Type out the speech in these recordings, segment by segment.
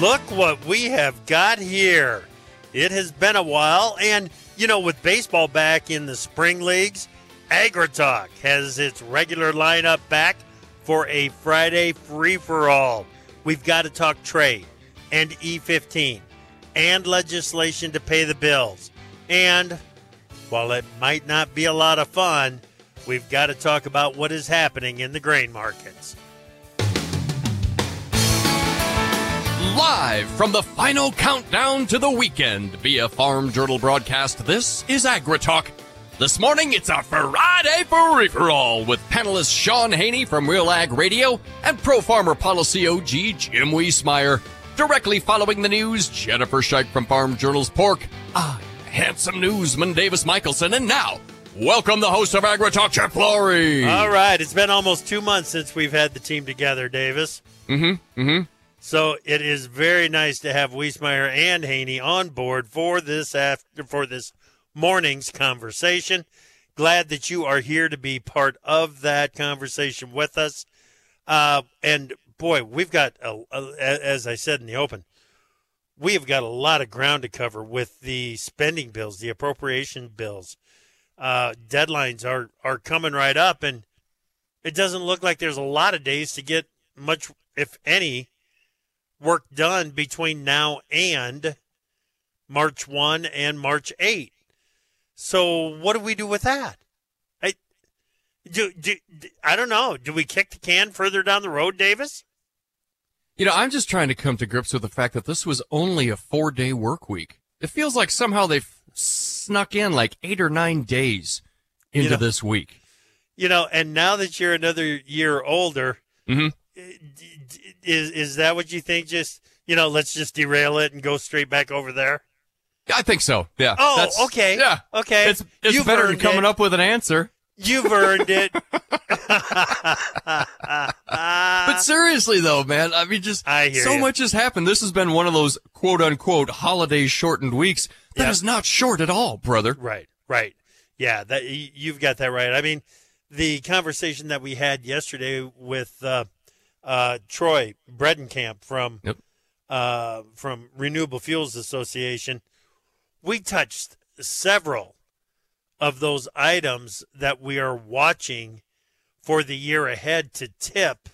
Look what we have got here. It has been a while, and you know, with baseball back in the spring leagues, AgriTalk has its regular lineup back for a Friday free for all. We've got to talk trade and E15 and legislation to pay the bills. And while it might not be a lot of fun, we've got to talk about what is happening in the grain markets. Live from the final countdown to the weekend via Farm Journal broadcast, this is AgriTalk. This morning, it's a Friday free for all with panelist Shaun Haney from Real Ag Radio and Pro Farmer Policy OG Jim Wiesemeyer. Directly following the news, Jennifer Shike from Farm Journal's Pork. Ah, handsome newsman Davis Michaelsen. And now, welcome the host of AgriTalk, Chip Flory. All right, it's been almost two months since we've had the team together, Davis. Mm-hmm, mm-hmm. So it is very nice to have Wiesemeyer and Haney on board for this after for this morning's conversation. Glad that you are here to be part of that conversation with us. Uh, and boy, we've got, a, a, as I said in the open, we have got a lot of ground to cover with the spending bills, the appropriation bills. Uh, deadlines are are coming right up, and it doesn't look like there's a lot of days to get much, if any, work done between now and March 1 and March 8. So what do we do with that? I do, do I don't know. Do we kick the can further down the road, Davis? You know, I'm just trying to come to grips with the fact that this was only a four day work week. It feels like somehow they've snuck in like eight or nine days into You know- this week. You know, and now that you're another year older, Mhm. Is is that what you think? Just you know, let's just derail it and go straight back over there. I think so. Yeah. Oh, That's- okay. Yeah. Okay. It's it's You've better than coming it. up with an answer. You've earned it. But seriously though, man, I mean just I hear so ya. much has happened. This has been one of those quote unquote holiday shortened weeks that Yeah. is not short at all, brother. Right, right. Yeah, that you've got that right. I mean, the conversation that we had yesterday with uh, uh, Troy Bredenkamp from Yep. uh, from Renewable Fuels Association, we touched several of those items that we are watching for the year ahead to tip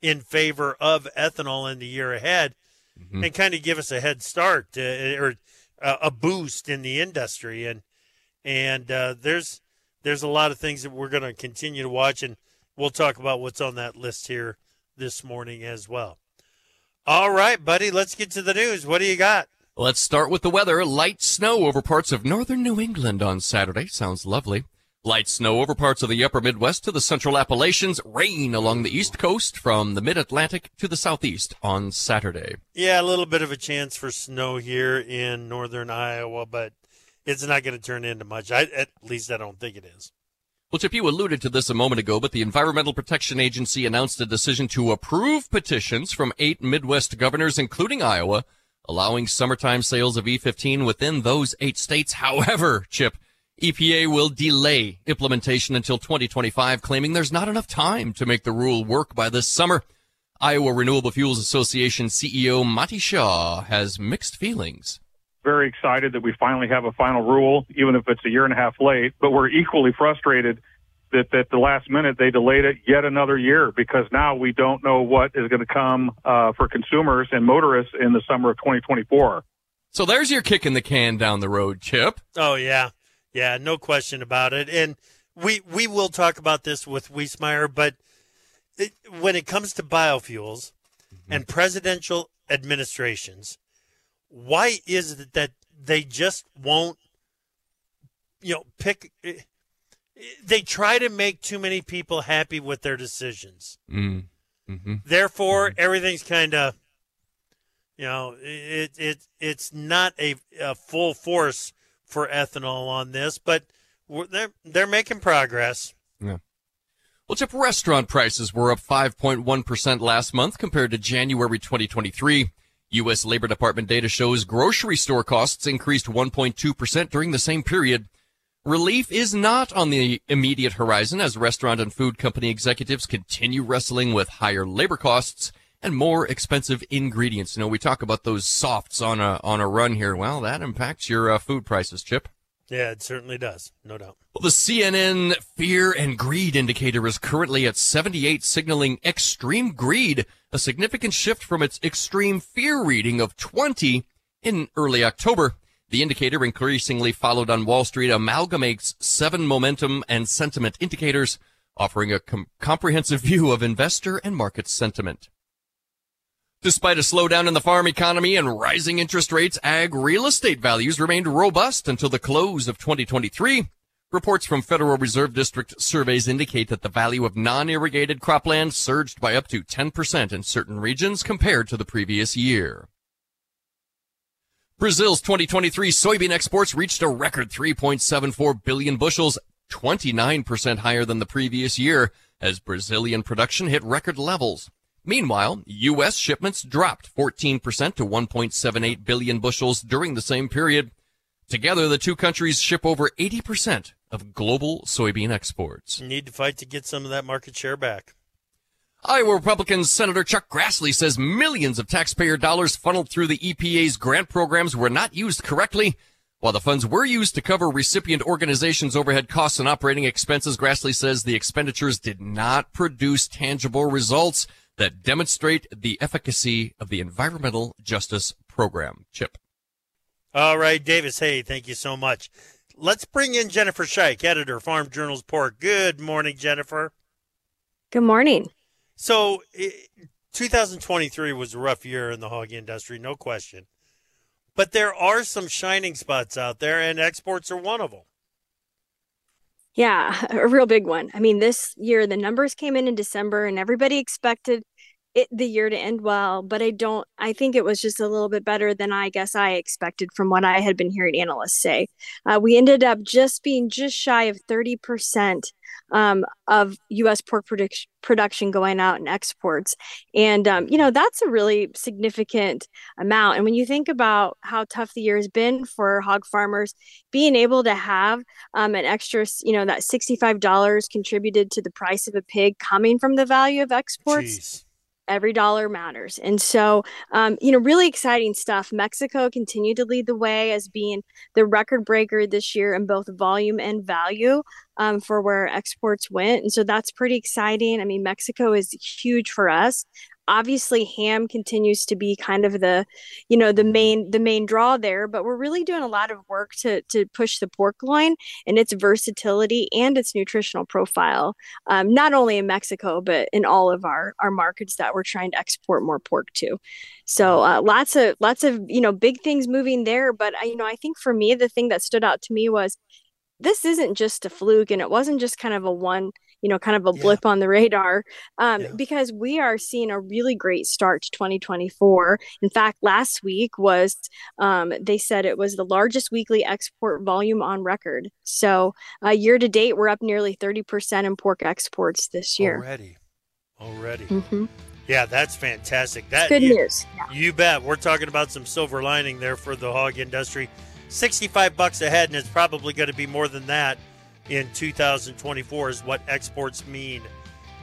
in favor of ethanol in the year ahead and kind of give us a head start uh, or uh, a boost in the industry. And and uh, there's there's a lot of things that we're going to continue to watch and we'll talk about what's on that list here this morning as well all right buddy let's get to the news what do you got Let's start with the weather. Light snow over parts of northern New England on Saturday. Sounds lovely. Light snow over parts of the upper Midwest to the central Appalachians. Rain along the east coast from the mid-Atlantic to the southeast on Saturday. yeah a little bit of a chance for snow here in northern iowa but it's not going to turn into much I, at least i don't think it is Well, Chip, you alluded to this a moment ago, but the Environmental Protection Agency announced a decision to approve petitions from eight Midwest governors, including Iowa, allowing summertime sales of E15 within those eight states. However, Chip, EPA will delay implementation until 2025, claiming there's not enough time to make the rule work by this summer. Iowa Renewable Fuels Association CEO Monte Shaw has mixed feelings. Very excited that we finally have a final rule, even if it's a year and a half late. But we're equally frustrated that at the last minute they delayed it yet another year because now we don't know what is going to come uh, for consumers and motorists in the summer of 2024. So there's your kick in the can down the road, Chip. Oh yeah, yeah, no question about it. And we we will talk about this with Wiesemeyer, but it, when it comes to biofuels and presidential administrations, why is it that they just won't, you know, pick? They try to make too many people happy with their decisions. Mm. Mm-hmm. Therefore, mm-hmm. everything's kind of, you know, it it it's not a, a full force for ethanol on this, but they're they're making progress. Yeah. Well, Chip, restaurant prices were up 5.1% last month compared to January 2023. U.S. Labor Department data shows grocery store costs increased 1.2% during the same period. Relief is not on the immediate horizon as restaurant and food company executives continue wrestling with higher labor costs and more expensive ingredients. You know, we talk about those softs on a on a run here. Well, that impacts your uh, food prices, Chip. Yeah, it certainly does. No doubt. Well, the CNN fear and greed indicator is currently at 78, signaling extreme greed, a significant shift from its extreme fear reading of 20 in early October. The indicator, increasingly followed on Wall Street, amalgamates seven momentum and sentiment indicators, offering a com- comprehensive view of investor and market sentiment. Despite a slowdown in the farm economy and rising interest rates, ag real estate values remained robust until the close of 2023. Reports from Federal Reserve District surveys indicate that the value of non-irrigated cropland surged by up to 10% in certain regions compared to the previous year. Brazil's 2023 soybean exports reached a record 3.74 billion bushels, 29% higher than the previous year, as Brazilian production hit record levels. Meanwhile, U.S. shipments dropped 14% to 1.78 billion bushels during the same period. Together, the two countries ship over 80% of global soybean exports. Need to fight to get some of that market share back. Iowa Republican Senator Chuck Grassley says millions of taxpayer dollars funneled through the EPA's grant programs were not used correctly. While the funds were used to cover recipient organizations' overhead costs and operating expenses, Grassley says the expenditures did not produce tangible results that demonstrate the efficacy of the environmental justice program. Chip. All right, Davis. Hey, thank you so much. Let's bring in Jennifer Shike, editor, Farm Journal's Pork. Good morning, Jennifer. Good morning. So, 2023 was a rough year in the hog industry, no question. But there are some shining spots out there, and exports are one of them. Yeah, a real big one. I mean, this year the numbers came in in December and everybody expected it the year to end well, but I don't I think it was just a little bit better than I guess I expected from what I had been hearing analysts say. Uh, we ended up just being just shy of 30% um, of U.S. pork production going out in exports. And, um, you know, that's a really significant amount. And when you think about how tough the year has been for hog farmers, being able to have um, an extra, you know, that $65 contributed to the price of a pig coming from the value of exports. Jeez every dollar matters. And so, um, you know, really exciting stuff. Mexico continued to lead the way as being the record breaker this year in both volume and value um, for where exports went. And so that's pretty exciting. I mean, Mexico is huge for us obviously ham continues to be kind of the you know the main the main draw there but we're really doing a lot of work to to push the pork loin and its versatility and its nutritional profile um, not only in mexico but in all of our our markets that we're trying to export more pork to. So uh, lots of lots of you know big things moving there but I, you know i think for me the thing that stood out to me was this isn't just a fluke and it wasn't just kind of a one you know, kind of a blip yeah. on the radar um, yeah. because we are seeing a really great start to 2024. In fact, last week was, um, they said it was the largest weekly export volume on record. So uh, year to date, we're up nearly 30% in pork exports this year. Already. Already. Mm-hmm. Yeah, that's fantastic. That good you, news. Yeah. You bet. We're talking about some silver lining there for the hog industry. 65 bucks a head, and it's probably going to be more than that in 2024 is what exports mean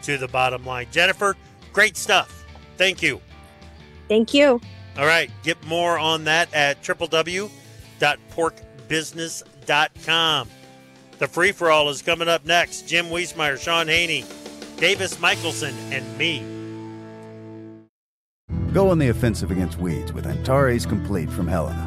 to the bottom line. Jennifer, great stuff. Thank you. Thank you. All right. Get more on that at www.porkbusiness.com. The free for all is coming up next. Jim Wiesemeyer, Shaun Haney, Davis Michaelsen, and me. Go on the offensive against weeds with Antares Complete from Helena.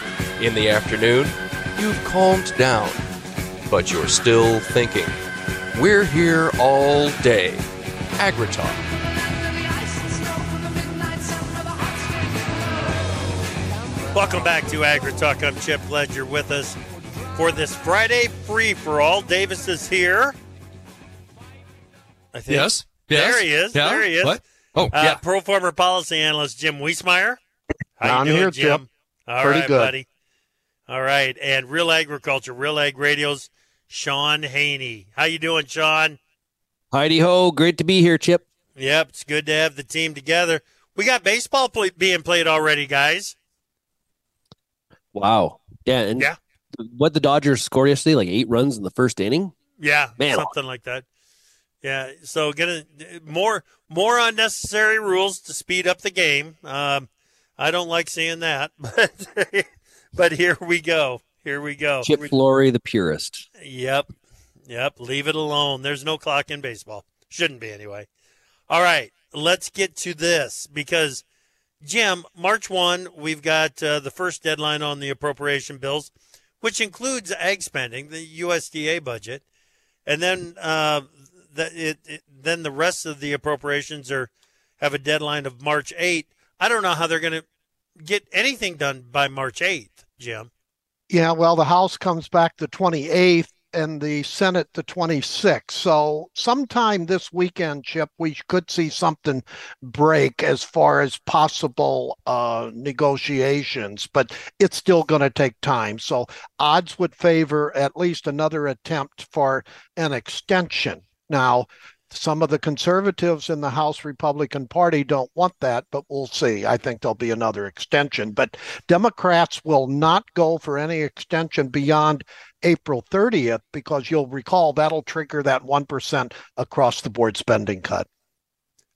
In the afternoon, you've calmed down, but you're still thinking. We're here all day. AgriTalk. Welcome back to AgriTalk. I'm Chip. Glad you're with us for this Friday free for all. Davis is here. I think. Yes. There he is. Yeah. There he is. What? Oh, Uh, yeah. Pro Farmer Policy Analyst Jim Wiesemeyer. How I'm you doing, here, Jim? Chip. All Pretty right, good. buddy. All right, and Real Agriculture, Real Ag Radio's Shaun Haney. How you doing, Shaun? Heidi ho, great to be here, Chip. Yep, it's good to have the team together. We got baseball play- being played already, guys. Wow. Yeah, and Yeah. what the Dodgers scored yesterday, like eight runs in the first inning. Yeah, Man. something like that. Yeah, so gonna more more unnecessary rules to speed up the game. Um, I don't like seeing that, but but here we go. Here we go. Chip Flory, the purist. Yep. Yep. Leave it alone. There's no clock in baseball. Shouldn't be anyway. All right. Let's get to this because, Jim, March 1, we've got uh, the first deadline on the appropriation bills, which includes ag spending, the USDA budget. And then uh, the, it, it, then the rest of the appropriations are have a deadline of March 8. I don't know how they're going to get anything done by March 8th, Jim. Yeah, well, the House comes back the 28th and the Senate the 26th. So sometime this weekend, Chip, we could see something break as far as possible uh, negotiations, but it's still going to take time. So odds would favor at least another attempt for an extension. Now, some of the conservatives in the House Republican Party don't want that, but we'll see. I think there'll be another extension. But Democrats will not go for any extension beyond April 30th because you'll recall that'll trigger that 1% across the board spending cut.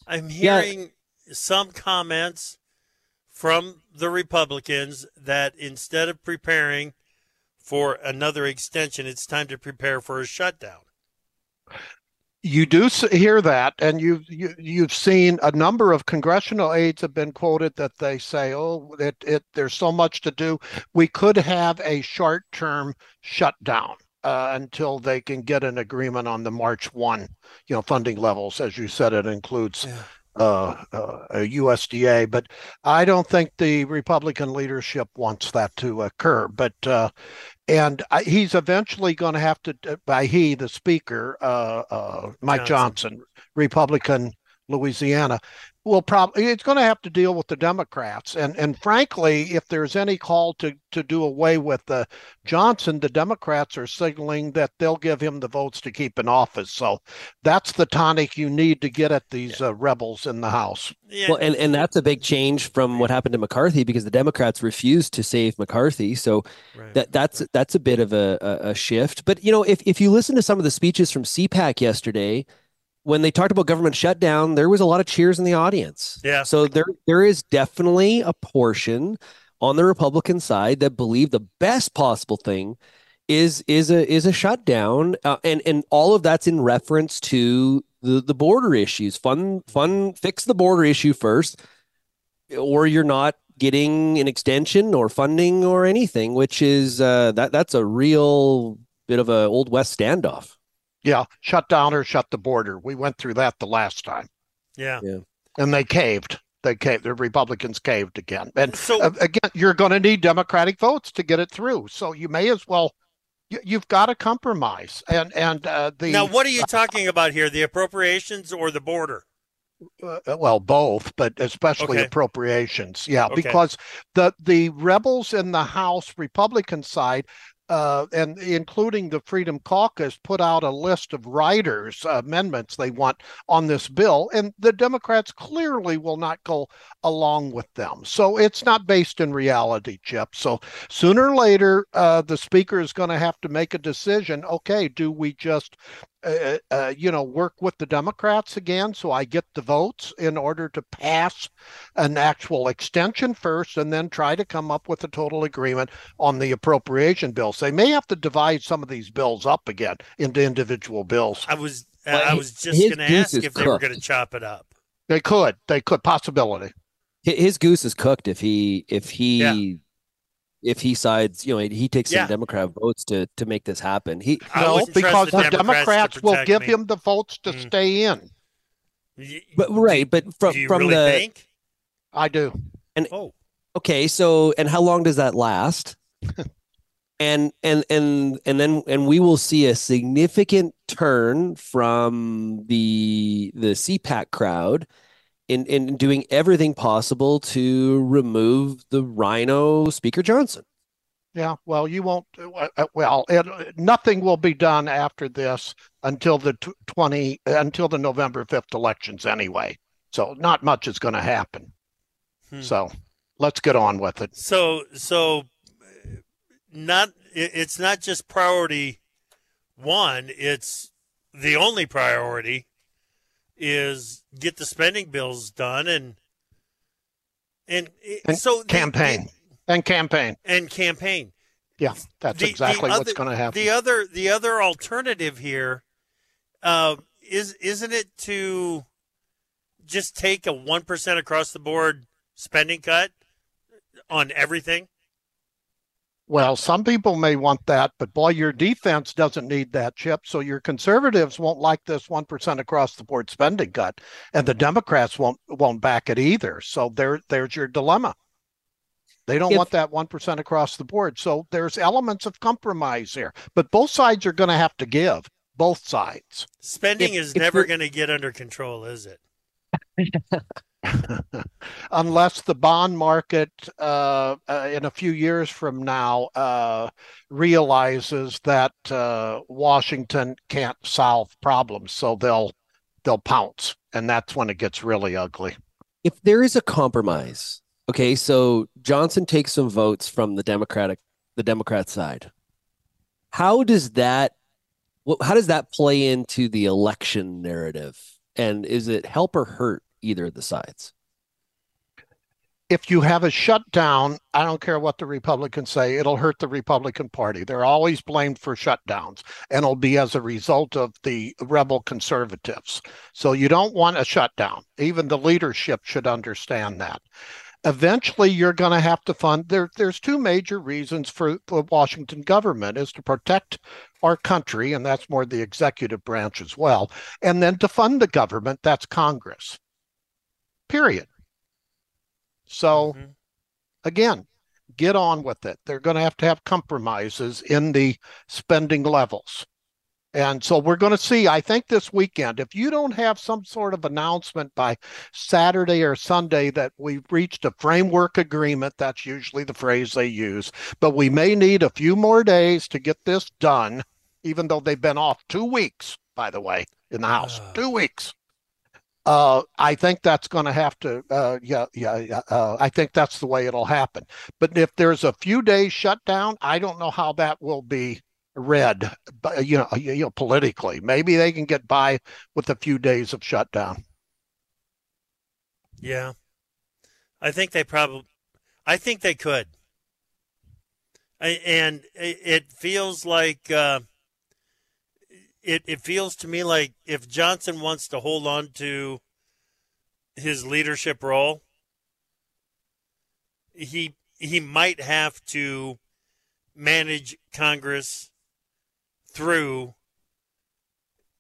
I'm Yeah. hearing some comments from the Republicans that instead of preparing for another extension, it's time to prepare for a shutdown. You do hear that, and you've you, you've seen a number of congressional aides have been quoted that they say, "Oh, it, it there's so much to do. We could have a short-term shutdown uh, until they can get an agreement on the March one, you know, funding levels. As you said, it includes uh, uh, a USDA, but I don't think the Republican leadership wants that to occur. But uh, and I, he's eventually going to have to, uh, by he, the speaker, uh, uh, Mike Johnson. Johnson, Republican, Louisiana, will probably it's going to have to deal with the Democrats. And and frankly, if there's any call to to do away with uh, Johnson, the Democrats are signaling that they'll give him the votes to keep in office. So that's the tonic you need to get at these uh, rebels in the House. Yeah, Well, and, and that's a big change from what happened to McCarthy because the Democrats refused to save McCarthy. So right. that that's that's a bit of a, a, a shift. But you know, if if you listen to some of the speeches from CPAC yesterday, when they talked about government shutdown, there was a lot of cheers in the audience. Yeah. So there there is definitely a portion on the Republican side that believe the best possible thing is is a is a shutdown, uh, and and all of that's in reference to the the border issues. Fun fun fix the border issue first, or you're not getting an extension or funding or anything, which is uh, that that's a real bit of a old west standoff. Yeah, shut down or shut the border. We went through that the last time. Yeah. Yeah. And they caved. They caved. The Republicans caved again. And So- uh, again, you're going to need Democratic votes to get it through. So you may as well. You, you've got to compromise. And and uh, the Now, what are you talking about here? The appropriations or the border? uh, well both but especially Okay. appropriations yeah Okay. because the the rebels in the house republican side uh, and including the Freedom Caucus, put out a list of writers' amendments they want on this bill, and the Democrats clearly will not go along with them. So it's not based in reality, Chip. So sooner or later, uh, the speaker is going to have to make a decision. Okay, do we just uh, uh, you know, work with the Democrats again so I get the votes in order to pass an actual extension first and then try to come up with a total agreement on the appropriation bills. They may have to divide some of these bills up again into individual bills. I was uh, Well, I was just going to ask is if they were going to chop it up. They could, they could, possibility. His goose is cooked if he if he Yeah. If he sides, you know, he takes Yeah. some Democrat votes to to make this happen. He no, because the the Democrats Democrats will give me. him the votes to Mm. stay in. But right, but from Do you from really the think? I do. And oh, Okay, so and how long does that last? and and and and then and we will see a significant turn from the the CPAC crowd in in doing everything possible to remove the RINO Speaker Johnson. Yeah, well, you won't. uh, uh, Well, it, nothing will be done after this until the twenty until the November fifth elections, anyway. So not much is going to happen. Hmm. So let's get on with it. so so uh, not it's not just priority one. It's the only priority is get the spending bills done and and, it- And so the- campaign and campaign. and campaign. Yeah, that's The- the exactly what's going to happen. The other the other alternative here uh, is isn't it to just take a one percent across the board spending cut on everything? Well, some people may want that, but boy, your defense doesn't need that chip. So your conservatives won't like this one percent across the board spending cut, and the Democrats won't won't back it either. So there there's your dilemma. They don't If- want that one percent across the board. So there's elements of compromise here, but both sides are going to have to give. Both sides. Spending If- is if never going to get under control, is it? unless the bond market uh, uh, in a few years from now uh, realizes that uh, Washington can't solve problems, so they'll they'll pounce, and that's when it gets really ugly. If there is a compromise, okay, so Johnson takes some votes from the Democratic the Democrat side. How does that how does that play into the election narrative? And is it help or hurt either of the sides? If you have a shutdown, I don't care what the Republicans say, it'll hurt the Republican Party. They're always blamed for shutdowns, and it'll be as a result of the rebel conservatives. So you don't want a shutdown. Even the leadership should understand that. Eventually, you're going to have to fund. There, there's two major reasons for the Washington government is to protect our country, and that's more the executive branch as well, and then to fund the government, that's Congress. Period. So Mhm. again, get on with it. They're going to have to have compromises in the spending levels. And so we're going to see, I think this weekend, if you don't have some sort of announcement by Saturday or Sunday that we've reached a framework agreement, that's usually the phrase they use, but we may need a few more days to get this done, even though they've been off two weeks, by the way, in the House. Ah. Two weeks. Uh, I think that's going to have to, uh, yeah, yeah, yeah. Uh, I think that's the way it'll happen. But if there's a few days shutdown, I don't know how that will be read, but you know, you know, politically. Maybe they can get by with a few days of shutdown. Yeah, I think they probably. I think they could. I, and it, it feels like uh, it, it feels to me like if Johnson wants to hold on to his leadership role, he he might have to manage Congress through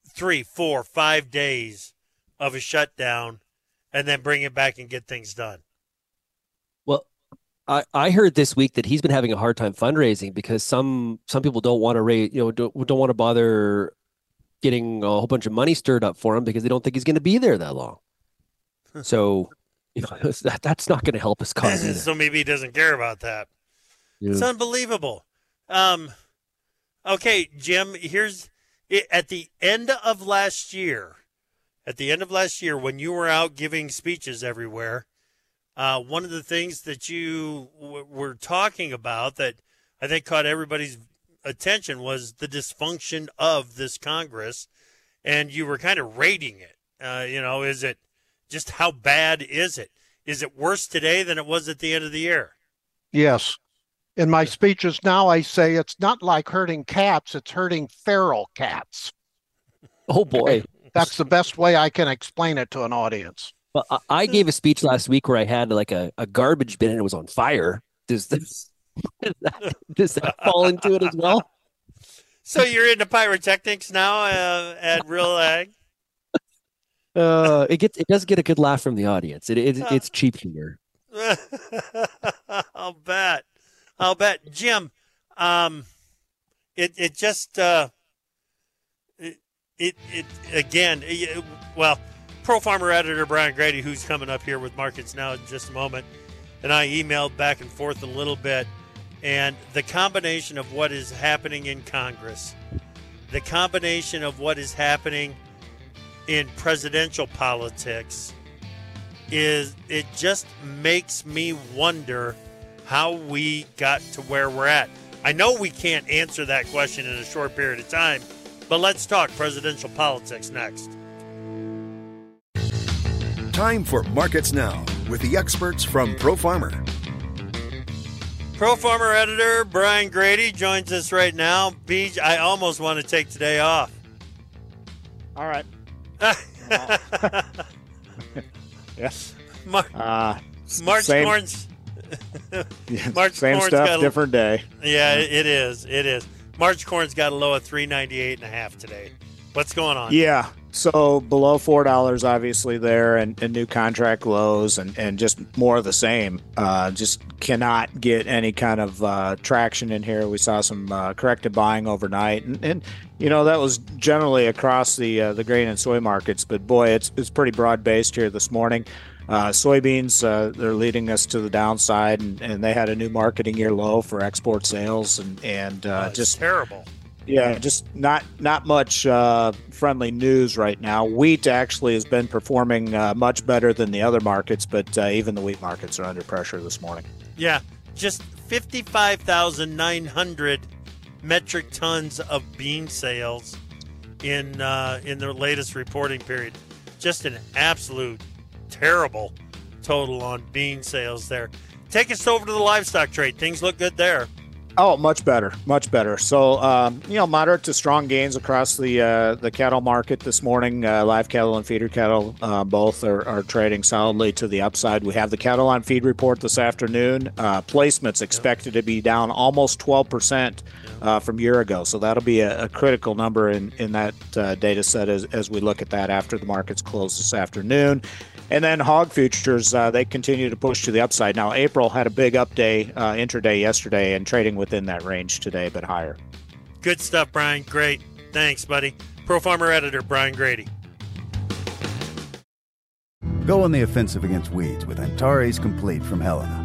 three, four, five days of a shutdown and then bring it back and get things done. Well, I, I heard this week that he's been having a hard time fundraising because some some people don't want to raise, you know, don't, don't want to bother getting a whole bunch of money stirred up for him because they don't think he's going to be there that long. so, you know, that, that's not going to help his cause either. so maybe he doesn't care about that. Yeah. It's unbelievable. Um, okay, Jim, here's at the end of last year, at the end of last year, when you were out giving speeches everywhere, uh, one of the things that you w- were talking about that I think caught everybody's attention was the dysfunction of this Congress, and you were kind of rating it. Uh, you know, is it just how bad is it? Is it worse today than it was at the end of the year? Yes. In my speeches now, I say it's not like hurting cats, it's hurting feral cats. Oh, boy. That's the best way I can explain it to an audience. Well, I, I gave a speech last week where I had like a, a garbage bin and it was on fire. Does this does that, does that fall into it as well? So you're into pyrotechnics now uh, at Real Ag? Uh, it gets it does get a good laugh from the audience. It, it it's cheap humor. I'll bet. I'll bet. Jim, um, it it just uh, it, it it again. It, well, Pro Farmer editor Brian Grete, who's coming up here with markets now in just a moment, and I emailed back and forth a little bit, and the combination of what is happening in Congress, the combination of what is happening in presidential politics is it just makes me wonder how we got to where we're at. I know we can't answer that question in a short period of time, but let's talk presidential politics next. Time for Markets Now with the experts from Pro Farmer. Pro Farmer editor Brian Grete joins us right now. Beach, I almost want to take today off. All right. yes. Mar- uh, March same, Corns. March same Corn's stuff, got a- different day. Yeah, it it is. It is. March Corn's got a low of three ninety eight and a half today. What's going on? Yeah. So below four dollars, obviously there, and, and new contract lows, and, and just more of the same. Uh, just cannot get any kind of uh, traction in here. We saw some uh, corrective buying overnight, and, and you know that was generally across the uh, the grain and soy markets. But boy, it's it's pretty broad based here this morning. Uh, soybeans, uh, they're leading us to the downside, and, and they had a new marketing year low for export sales, and and uh, Oh, just terrible. Yeah, just not not much uh, friendly news right now. Wheat actually has been performing uh, much better than the other markets, but uh, even the wheat markets are under pressure this morning. Yeah, just fifty five thousand nine hundred metric tons of bean sales in uh, in the latest reporting period. Just an absolute terrible total on bean sales there. Take us over to the livestock trade. Things look good there. Oh, much better, much better. So, um, you know, moderate to strong gains across the uh, the cattle market this morning. Uh, live cattle and feeder cattle uh, both are, are trading solidly to the upside. We have the cattle on feed report this afternoon. Uh, placements expected to be down almost 12 percent uh, from year ago. So that'll be a, a critical number in in that uh, data set as, as we look at that after the markets close this afternoon. And then hog futures, uh, they continue to push to the upside. Now, April had a big up day, uh, intraday yesterday, and trading within that range today, but higher. Good stuff, Brian. Great. Thanks, buddy. Pro Farmer Editor Brian Grete. Go on the offensive against weeds with Antares Complete from Helena.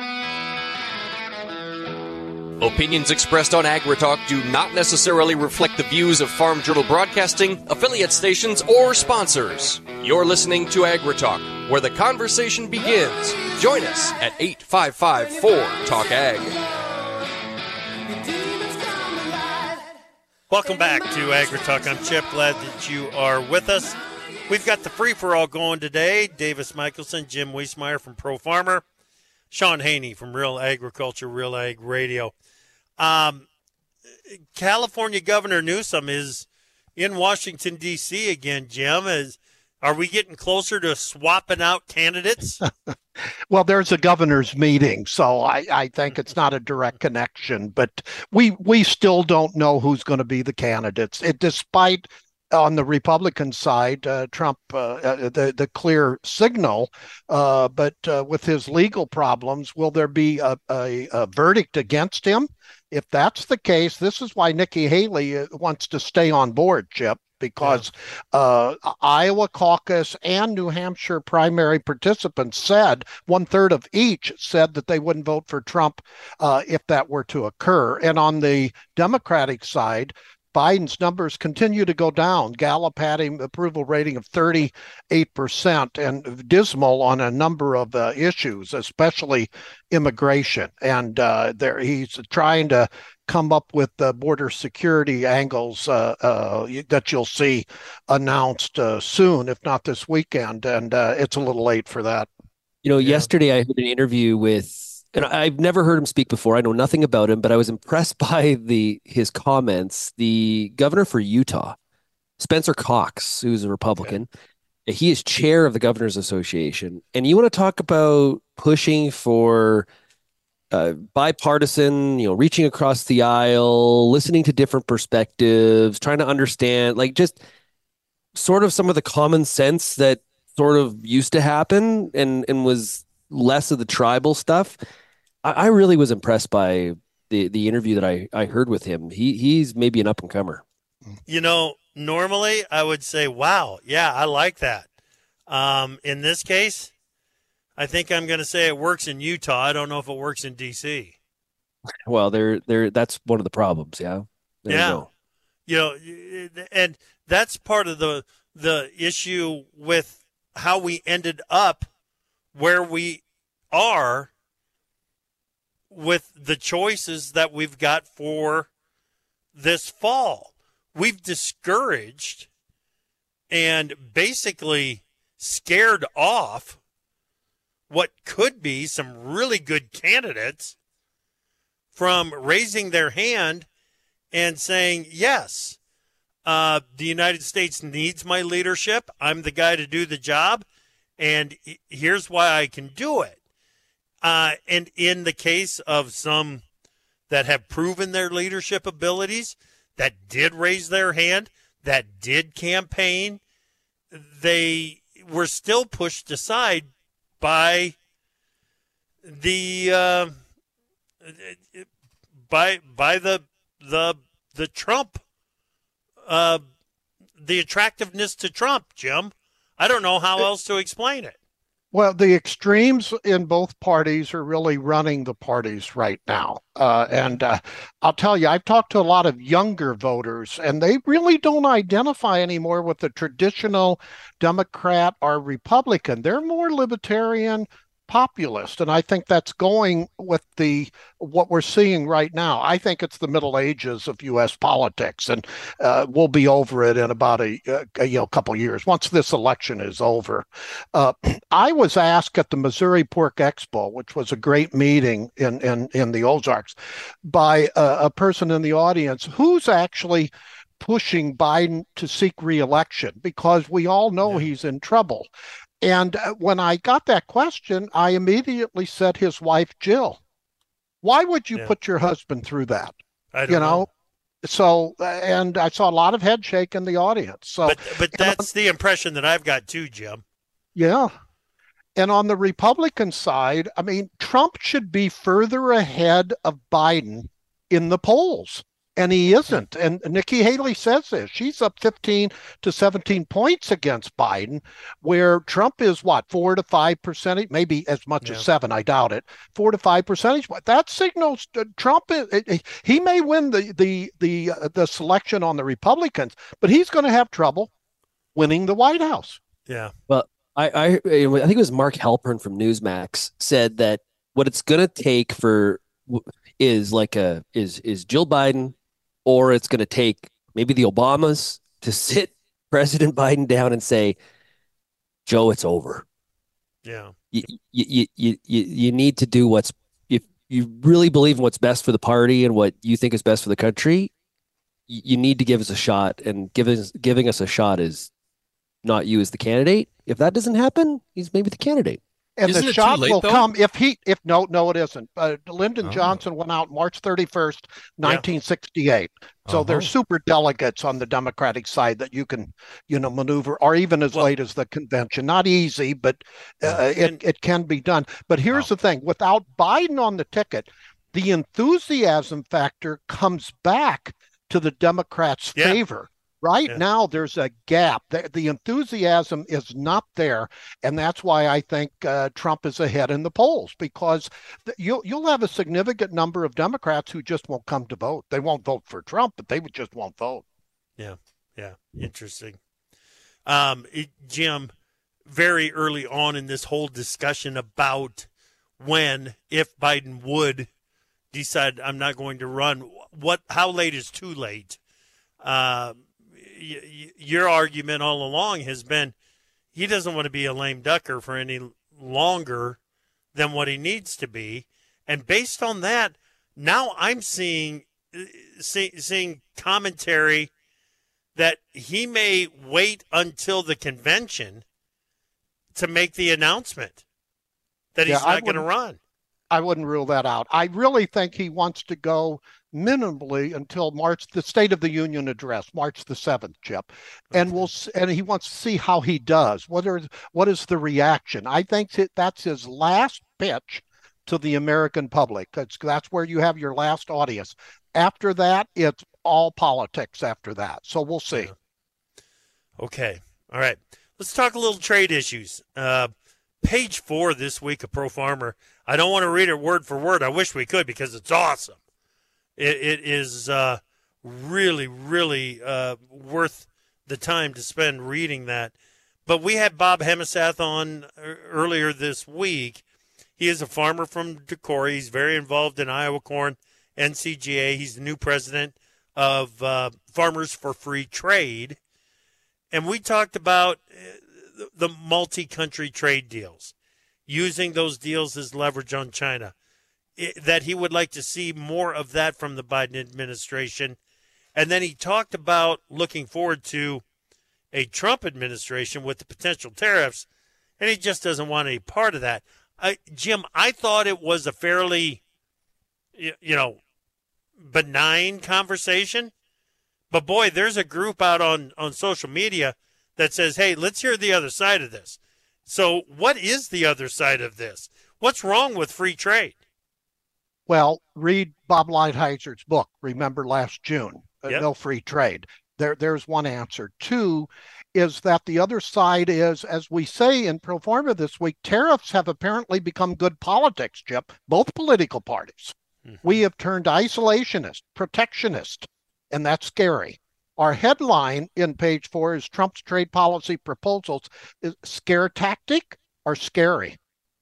Opinions expressed on AgriTalk do not necessarily reflect the views of Farm Journal Broadcasting, affiliate stations, or sponsors. You're listening to AgriTalk, where the conversation begins. Join us at 8554 Talk Ag. Welcome back to AgriTalk. I'm Chip. Glad that you are with us. We've got the free for all going today. Davis Michaelsen, Jim Wiesemeyer from Pro Farmer, Shaun Haney from Real Agriculture, Real Ag Radio. Um, California Governor Newsom is in Washington D.C. again. Jim is. Are we getting closer to swapping out candidates? well, there's a governor's meeting, so I, I think it's not a direct connection. But we we still don't know who's going to be the candidates. It, despite on the Republican side, uh, Trump uh, uh, the the clear signal, uh, but uh, with his legal problems, will there be a, a, a verdict against him? If that's the case, this is why Nikki Haley uh, wants to stay on board, Chip, because yeah. uh, Iowa caucus and New Hampshire primary participants said one third of each said that they wouldn't vote for Trump uh, if that were to occur. And on the Democratic side, Biden's numbers continue to go down. Gallup had an approval rating of 38% and dismal on a number of uh, issues, especially immigration. And uh, there, he's trying to come up with the border security angles uh, uh that you'll see announced uh, soon, if not this weekend. And uh, it's a little late for that. You know, yeah. yesterday I had an interview with and I've never heard him speak before. I know nothing about him, but I was impressed by the his comments. The governor for Utah, Spencer Cox, who's a Republican, okay. he is chair of the Governors Association, and you want to talk about pushing for uh, bipartisan, you know, reaching across the aisle, listening to different perspectives, trying to understand, like just sort of some of the common sense that sort of used to happen and and was less of the tribal stuff. I, I really was impressed by the the interview that I I heard with him. He he's maybe an up and comer. You know, normally I would say, "Wow, yeah, I like that." Um, in this case, I think I'm going to say it works in Utah. I don't know if it works in DC. Well, there, there. That's one of the problems. Yeah. There yeah. You, you know, and that's part of the the issue with how we ended up where we are with the choices that we've got for this fall. We've discouraged and basically scared off what could be some really good candidates from raising their hand and saying, yes, uh, the United States needs my leadership. I'm the guy to do the job. And here's why I can do it. Uh, and in the case of some that have proven their leadership abilities, that did raise their hand, that did campaign, they were still pushed aside by the uh, by by the the the Trump uh, the attractiveness to Trump, Jim. I don't know how else to explain it. Well, the extremes in both parties are really running the parties right now. Uh, and uh, I'll tell you, I've talked to a lot of younger voters, and they really don't identify anymore with the traditional Democrat or Republican. They're more libertarian, populist, and I think that's going with the what we're seeing right now. I think it's the Middle Ages of U.S. politics, and uh, we'll be over it in about a, a you know couple years once this election is over. Uh, I was asked at the Missouri Pork Expo, which was a great meeting in in in the Ozarks, by a, a person in the audience who's actually pushing Biden to seek reelection because we all know yeah. he's in trouble. And uh, when I got that question, I immediately said his wife, Jill. Why would you yeah. put your husband through that? I you know? know? So, uh, and I saw a lot of head shake in the audience. So, but, but that's the impression that I've got too, Jim. Yeah. And on the Republican side, I mean, Trump should be further ahead of Biden in the polls and he isn't. And Nikki Haley says this. She's up 15 to 17 points against Biden, where Trump is what, four to five percentage, maybe as much yeah. as seven. I doubt it. Four to five percentage. That signals Trump. He may win the the the uh, the selection on the Republicans, but he's going to have trouble winning the White House. Yeah. Well, I I, I think it was Mark Halperin from Newsmax said that what it's going to take for is like a is is Jill Biden or it's going to take maybe the Obamas to sit President Biden down and say, Joe, it's over. Yeah. You, you, you, you, you need to do what's, if you really believe in what's best for the party and what you think is best for the country, you need to give us a shot. And giving, giving us a shot is not you as the candidate. If that doesn't happen, he's maybe the candidate and Isn't the shot late, will though? come if he if no no it isn't. Uh, Lyndon oh. Johnson went out March thirty first, nineteen sixty eight. So uh-huh. there's super delegates on the Democratic side that you can you know maneuver, or even as well, late as the convention. Not easy, but uh, it it can be done. But here's the thing: without Biden on the ticket, the enthusiasm factor comes back to the Democrats' yeah. favor Right yeah. now, there's a gap. The, the, enthusiasm is not there, and that's why I think uh, Trump is ahead in the polls because th- you'll you'll have a significant number of Democrats who just won't come to vote. They won't vote for Trump, but they just won't vote. Yeah, yeah, interesting. Um, it, Jim, very early on in this whole discussion about when, if Biden would decide I'm not going to run, what, how late is too late? Uh, your argument all along has been he doesn't want to be a lame ducker for any longer than what he needs to be. And based on that, now I'm seeing uh, see, seeing commentary that he may wait until the convention to make the announcement that he's yeah, not going to run. I wouldn't rule that out. I really think he wants to go minimally until March, the State of the Union address, March the seventh, Chip, and we'll and he wants to see how he does. What are what is the reaction? I think that that's his last pitch to the American public. That's that's where you have your last audience. After that, it's all politics. After that, so we'll see. Okay, all right. Let's talk a little trade issues. Uh, page four this week of Pro Farmer. I don't want to read it word for word. I wish we could because it's awesome. It, it is uh, really, really uh, worth the time to spend reading that. But we had Bob Hemesath on earlier this week. He is a farmer from Decorah. He's very involved in Iowa Corn NCGA. He's the new president of uh, Farmers for Free Trade. And we talked about uh, the multi country trade deals, using those deals as leverage on China that he would like to see more of that from the Biden administration. And then he talked about looking forward to a Trump administration with the potential tariffs, and he just doesn't want any part of that. I, Jim, I thought it was a fairly, you know, benign conversation. But boy, there's a group out on, on social media that says, hey, let's hear the other side of this. So, what is the other side of this? What's wrong with free trade? Well, read Bob Lighthizer' book, Remember Last June, uh, yep. No Free Trade. There, there's one answer. Two is that the other side is, as we say in Pro Farmer this week, tariffs have apparently become good politics, Chip, both political parties. Mm-hmm. We have turned isolationist, protectionist, and that's scary. Our headline in page four is Trump's trade policy proposals is scare tactic or scary.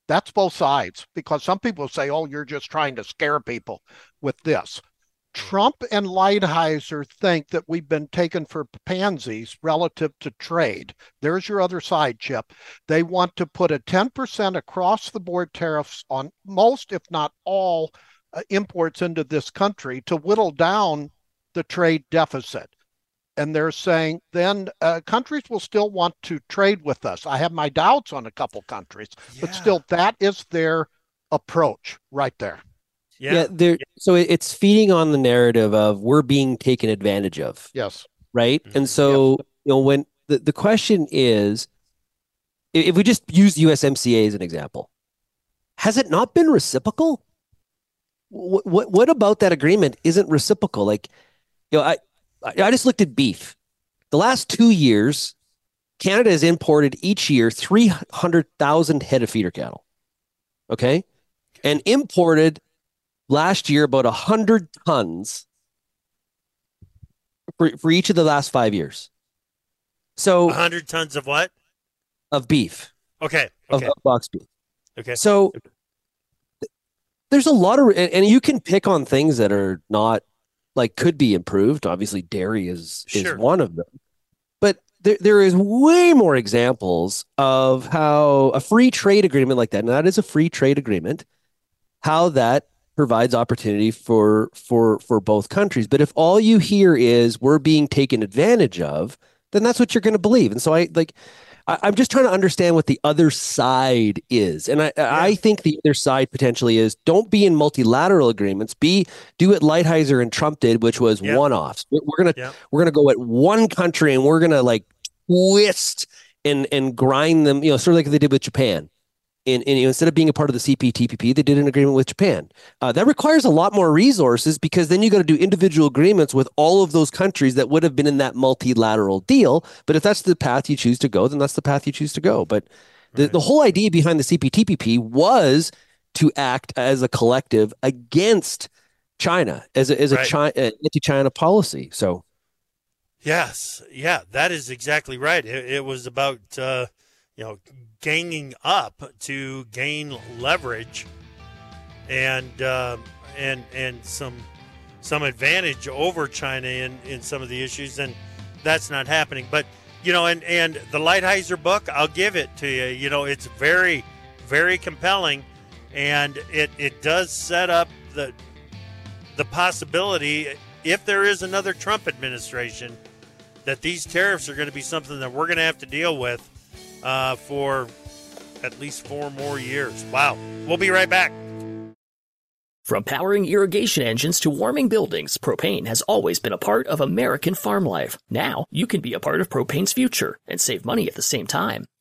That's both sides because some people say, oh, you're just trying to scare people with this. Trump and Lighthizer think that we've been taken for pansies relative to trade. There's your other side, Chip. They want to put a 10% across the board tariffs on most, if not all, uh, imports into this country to whittle down the trade deficit. And they're saying then uh, countries will still want to trade with us. I have my doubts on a couple countries, yeah. but still, that is their approach right there. Yeah, yeah there. So it's feeding on the narrative of we're being taken advantage of. Yes. Right. Mm-hmm. And so yep. you know when the, the question is, if we just use USMCA as an example, has it not been reciprocal? What what, what about that agreement isn't reciprocal? Like, you know, I I just looked at beef. The last two years, Canada has imported each year 300,000 head of feeder cattle. Okay. And imported last year about 100 tons for, for each of the last five years. So 100 tons of what? Of beef. Okay. okay. Of, of box beef. Okay. So there's a lot of, and, and, you can pick on things that are not like could be improved. Obviously, dairy is sure. is one of them. But there, there is way more examples of how a free trade agreement like that, and that is a free trade agreement, how that provides opportunity for for for both countries. But if all you hear is we're being taken advantage of, then that's what you're going to believe. And so I like I, am just trying to understand what the other side is. And I yeah. I think the other side potentially is don't be in multilateral agreements. Be do what Lighthizer and Trump did, which was one offs. We're, we're gonna we're gonna go at one country and we're gonna like twist and and grind them, you know, sort of like they did with Japan in, in, instead of being a part of the CPTPP, they did an agreement with Japan. Uh, that requires a lot more resources because then you got to do individual agreements with all of those countries that would have been in that multilateral deal. But if that's the path you choose to go, then that's the path you choose to go. But the, right. the whole idea behind the CPTPP was to act as a collective against China as a, as right. a China, anti-China policy. So, yes, yeah, that is exactly right. It, it was about uh, you know ganging up to gain leverage and uh, and and some some advantage over China in, in some of the issues, and that's not happening. But you know, and and the Lighthizer book, I'll give it to you. You know, it's very very compelling, and it it does set up the the possibility if there is another Trump administration that these tariffs are going to be something that we're going to have to deal with uh, for at least four more years. Wow. We'll be right back. From powering irrigation engines to warming buildings, propane has always been a part of American farm life. Now, you can be a part of propane's future and save money at the same time.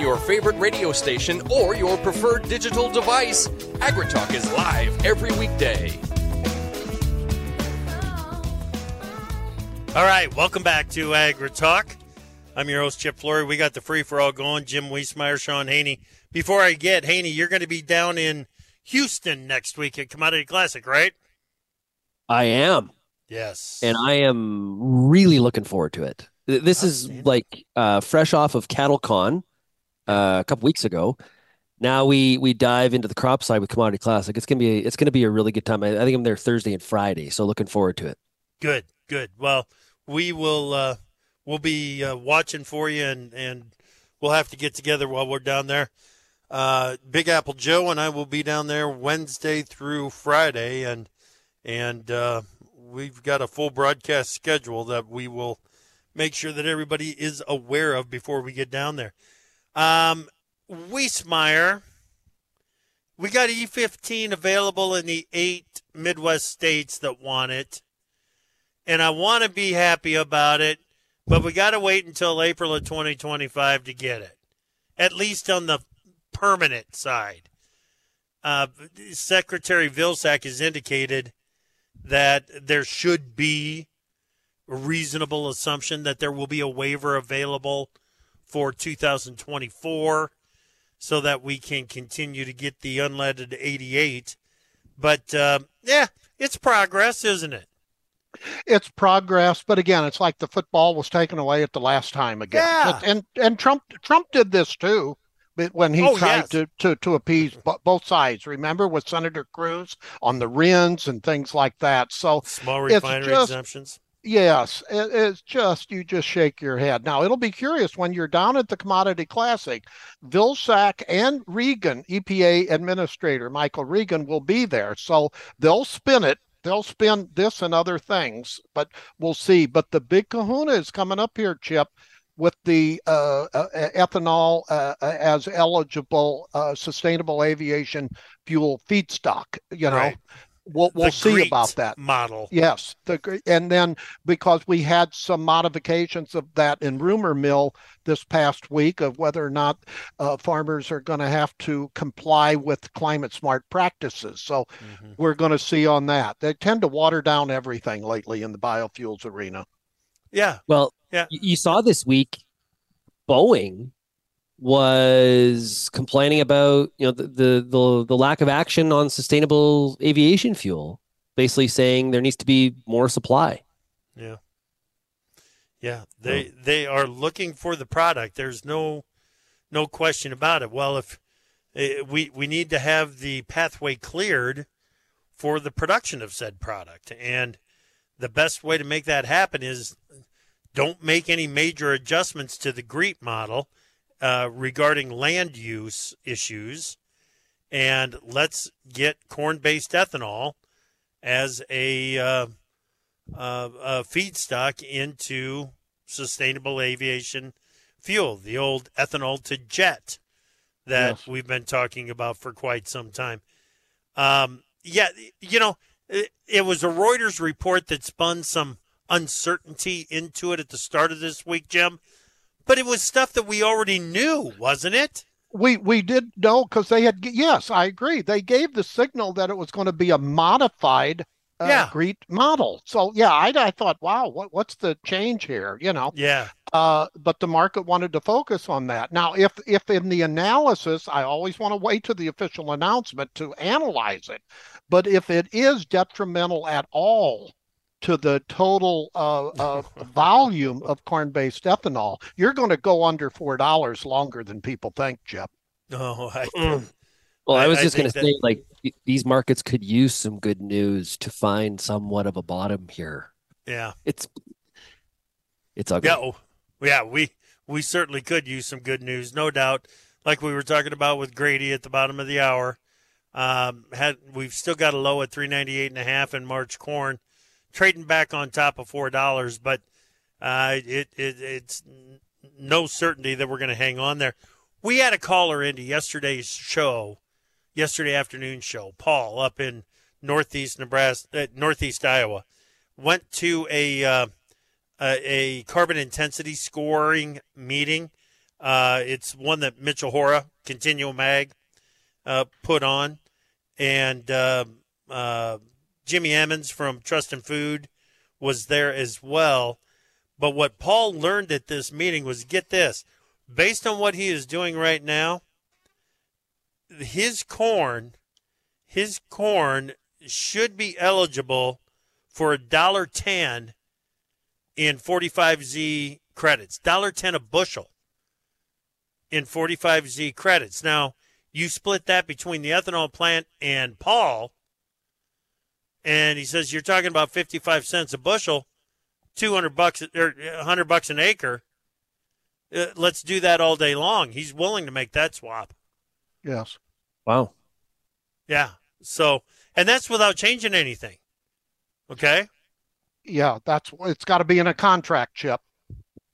On your favorite radio station or your preferred digital device. AgriTalk is live every weekday. All right, welcome back to AgriTalk. I'm your host, Chip Flory. We got the free for all going. Jim Wiesemeyer, Shaun Haney. Before I get, Haney, you're going to be down in Houston next week at Commodity Classic, right? I am. Yes. And I am really looking forward to it. This is like uh, fresh off of CattleCon uh, a couple weeks ago. Now we we dive into the crop side with Commodity Classic. It's gonna be it's gonna be a really good time. I, I think I'm there Thursday and Friday, so looking forward to it. Good, good. Well, we will uh, we'll be uh, watching for you, and and we'll have to get together while we're down there. Uh, Big Apple Joe and I will be down there Wednesday through Friday, and and uh, we've got a full broadcast schedule that we will make sure that everybody is aware of before we get down there. Um, Wiesemeyer, we got E15 available in the eight Midwest states that want it, and I want to be happy about it, but we got to wait until April of 2025 to get it, at least on the permanent side. Uh, Secretary Vilsack has indicated that there should be a reasonable assumption that there will be a waiver available for 2024 so that we can continue to get the unleaded 88. But uh, yeah, it's progress, isn't it? It's progress, but again, it's like the football was taken away at the last time again. Yeah. And and Trump Trump did this too when he Oh, tried yes. to, to to appease bo- both sides. Remember with Senator Cruz on the RINs and things like that. So Small refinery just- exemptions. Yes, it, it's just you just shake your head. Now it'll be curious when you're down at the Commodity Classic. Vilsack and Regan, EPA Administrator Michael Regan, will be there, so they'll spin it. They'll spin this and other things, but we'll see. But the big Kahuna is coming up here, Chip, with the uh, uh, ethanol uh, uh, as eligible uh, sustainable aviation fuel feedstock. You know, Right. We'll we'll see GREET about that. model. Yes, the and then because we had some modifications of that in rumor mill this past week of whether or not uh, farmers are going to have to comply with climate smart practices. So Mm-hmm. we're going to see on that. They tend to water down everything lately in the biofuels arena. Yeah. Well, Yeah. you saw this week, Boeing was complaining about you know the, the the the lack of action on sustainable aviation fuel, basically saying there needs to be more supply. Yeah. Yeah, they they are looking for the product. There's no no question about it. Well, if eh, we we need to have the pathway cleared for the production of said product, and the best way to make that happen is don't make any major adjustments to the GREET model uh, regarding land use issues, and let's get corn-based ethanol as a uh, uh, uh, feedstock into sustainable aviation fuel, the old ethanol to jet that Yes. we've been talking about for quite some time. Um, yeah, you know, it, it was a Reuters report that spun some uncertainty into it at the start of this week, Jim. But it was stuff that we already knew, wasn't it? We we did know because they had yes, I agree. They gave the signal that it was going to be a modified uh, Yeah. GREET model. So yeah, I, I thought, wow, what what's the change here? You know. Yeah. Uh, but the market wanted to focus on that. Now, if if in the analysis, I always want to wait to the official announcement to analyze it. But if it is detrimental at all to the total uh, uh, volume of corn-based ethanol, you're going to go under four dollars longer than people think, Jeff. No, I, Well, I, I- was I just going to that- say, like, these markets could use some good news to find somewhat of a bottom here. yeah. It's it's ugly. Yeah, oh, yeah, we we certainly could use some good news, no doubt. Like we were talking about with Grady at the bottom of the hour, um, had we've still got a low at three ninety eight and a half in March corn, trading back on top of four dollars, but uh, it, it it's no certainty that we're going to hang on there. We had a caller into yesterday's show, yesterday afternoon show, Paul up in northeast Nebraska, uh, northeast Iowa, went to a uh, a, carbon intensity scoring meeting. Uh, it's one that Mitchell Hora, Continuum Ag, uh, put on, and uh, uh, Jimmy Emmons from Trust In Food was there as well. But what Paul learned at this meeting was get this based on what he is doing right now, his corn, his corn should be eligible for a dollar ten in 45Z credits. Dollar ten a bushel in 45Z credits. Now, you split that between the ethanol plant and Paul, and he says you're talking about 55 cents a bushel, 200 bucks or 100 bucks an acre. Uh, let's do that all day long. He's willing to make that swap. Yes. Wow. Yeah. So, and that's without changing anything. Okay. Yeah, that's it's got to be in a contract, Chip.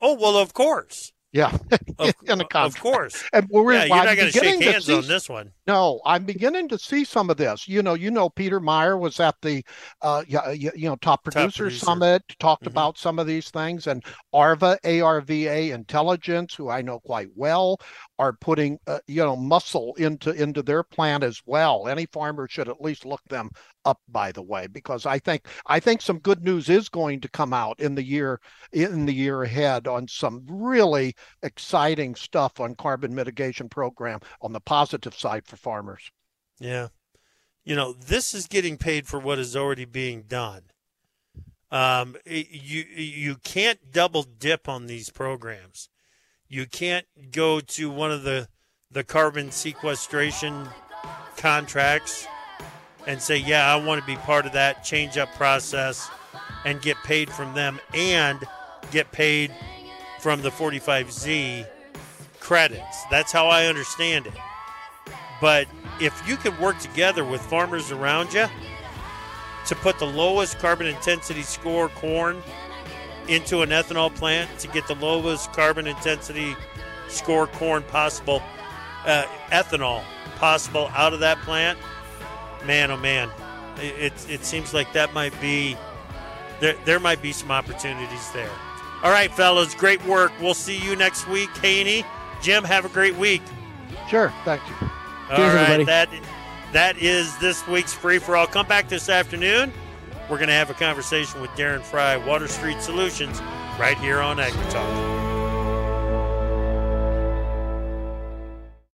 Oh well, of course. Yeah, of, in contract. Of course. And we're yeah, you're not going to shake hands see- on this one. No, I'm beginning to see some of this. You know, you know, Peter Meyer was at the, uh, you, you know, top producer, producer. summit, talked Mhm. about some of these things, and Arva, ARVA Intelligence, who I know quite well, are putting, uh, you know, muscle into into their plan as well. Any farmer should at least look them up, by the way, because I think I think some good news is going to come out in the year in the year ahead on some really exciting stuff on carbon mitigation program on the positive side for farmers. Yeah. You know, this is getting paid for what is already being done. Um, you you can't double dip on these programs. You can't go to one of the the carbon sequestration contracts and say, "Yeah, I want to be part of that change up process and get paid from them and get paid from the 45Z credits." That's how I understand it. But if you can work together with farmers around you to put the lowest carbon intensity score corn into an ethanol plant to get the lowest carbon intensity score corn possible, uh, ethanol possible out of that plant, man, oh man, it, it, it seems like that might be, there, there might be some opportunities there. All right, fellas, great work. We'll see you next week. Haney, Jim, have a great week. Sure, thank you. All Cheers, right, that that is this week's free for all. Come back this afternoon. We're going to have a conversation with Darren Frye, Water Street Solutions, right here on Agri Talk.